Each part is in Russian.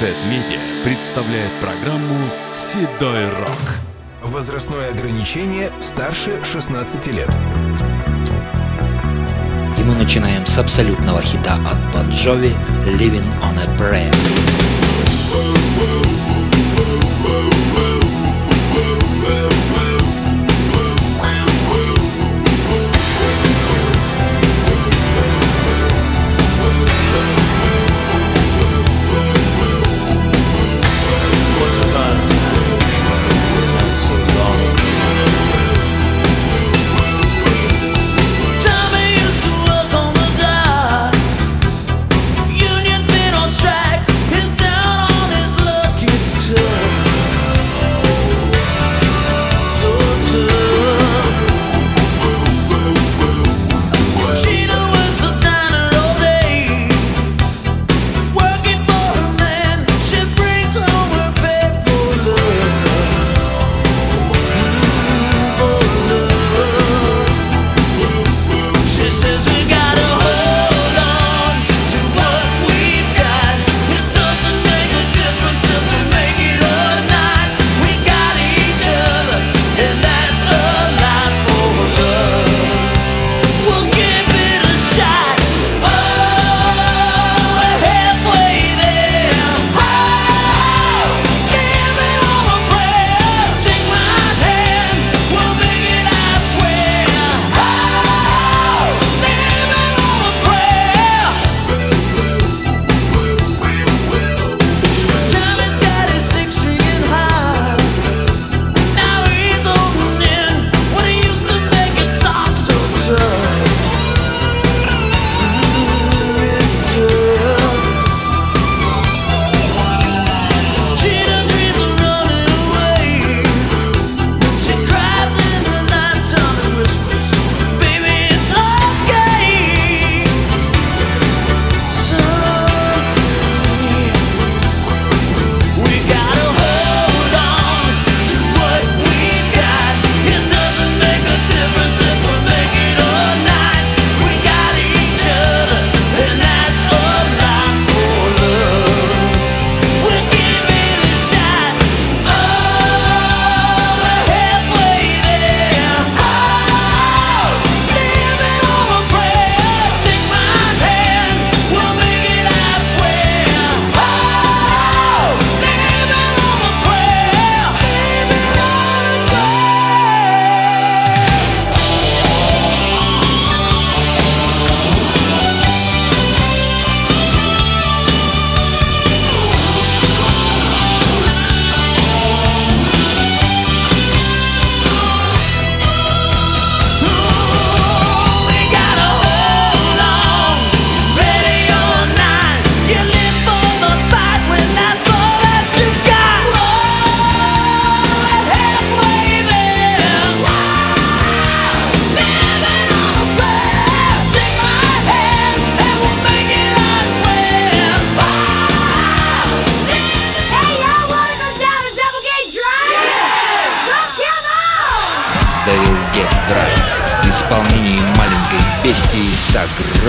Z-Media представляет программу «Седой рок». Возрастное ограничение старше 16 лет. И мы начинаем с абсолютного хита от Бон bon Jovi «Living on a Prayer».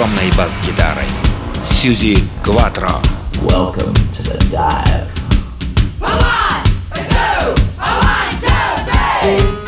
огромной бас-гитарой. Сьюзи Кватро. Welcome to the dive. One, two, one, two, three.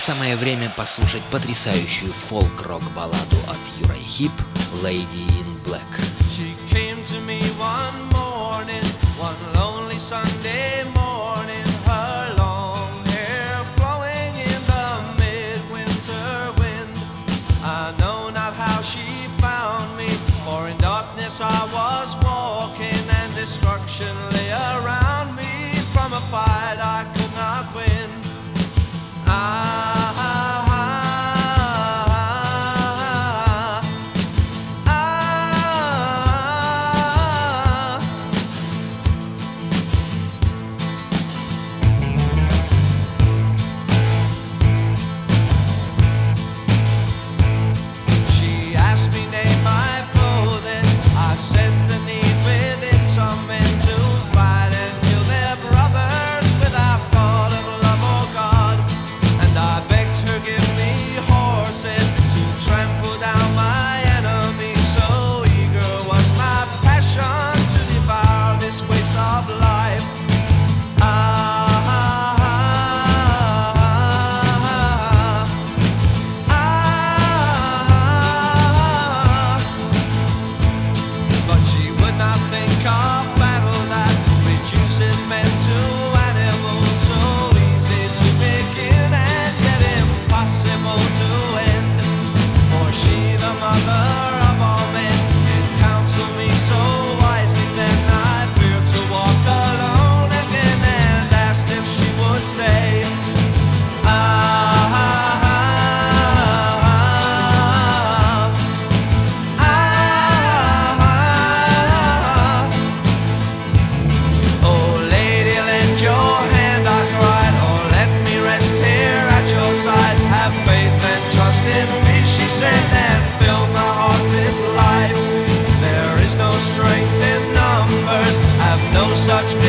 самое время послушать потрясающую фолк-рок-балладу от Юрай Хип «Lady in Black». She came to me one morning, one lonely Sunday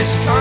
this car.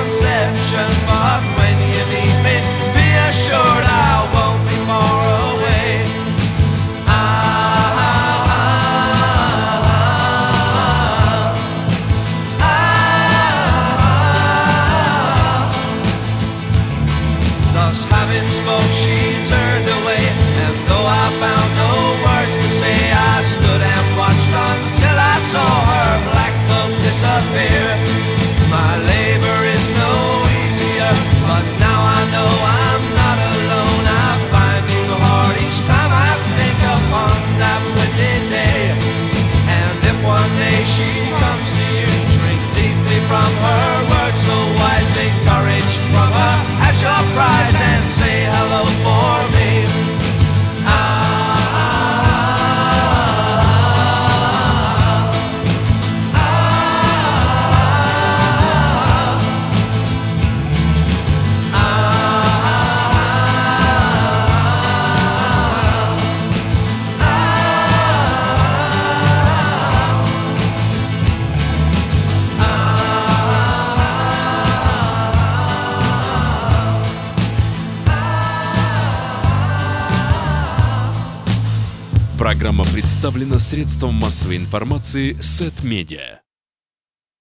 Программа представлена средством массовой информации Сет Медиа.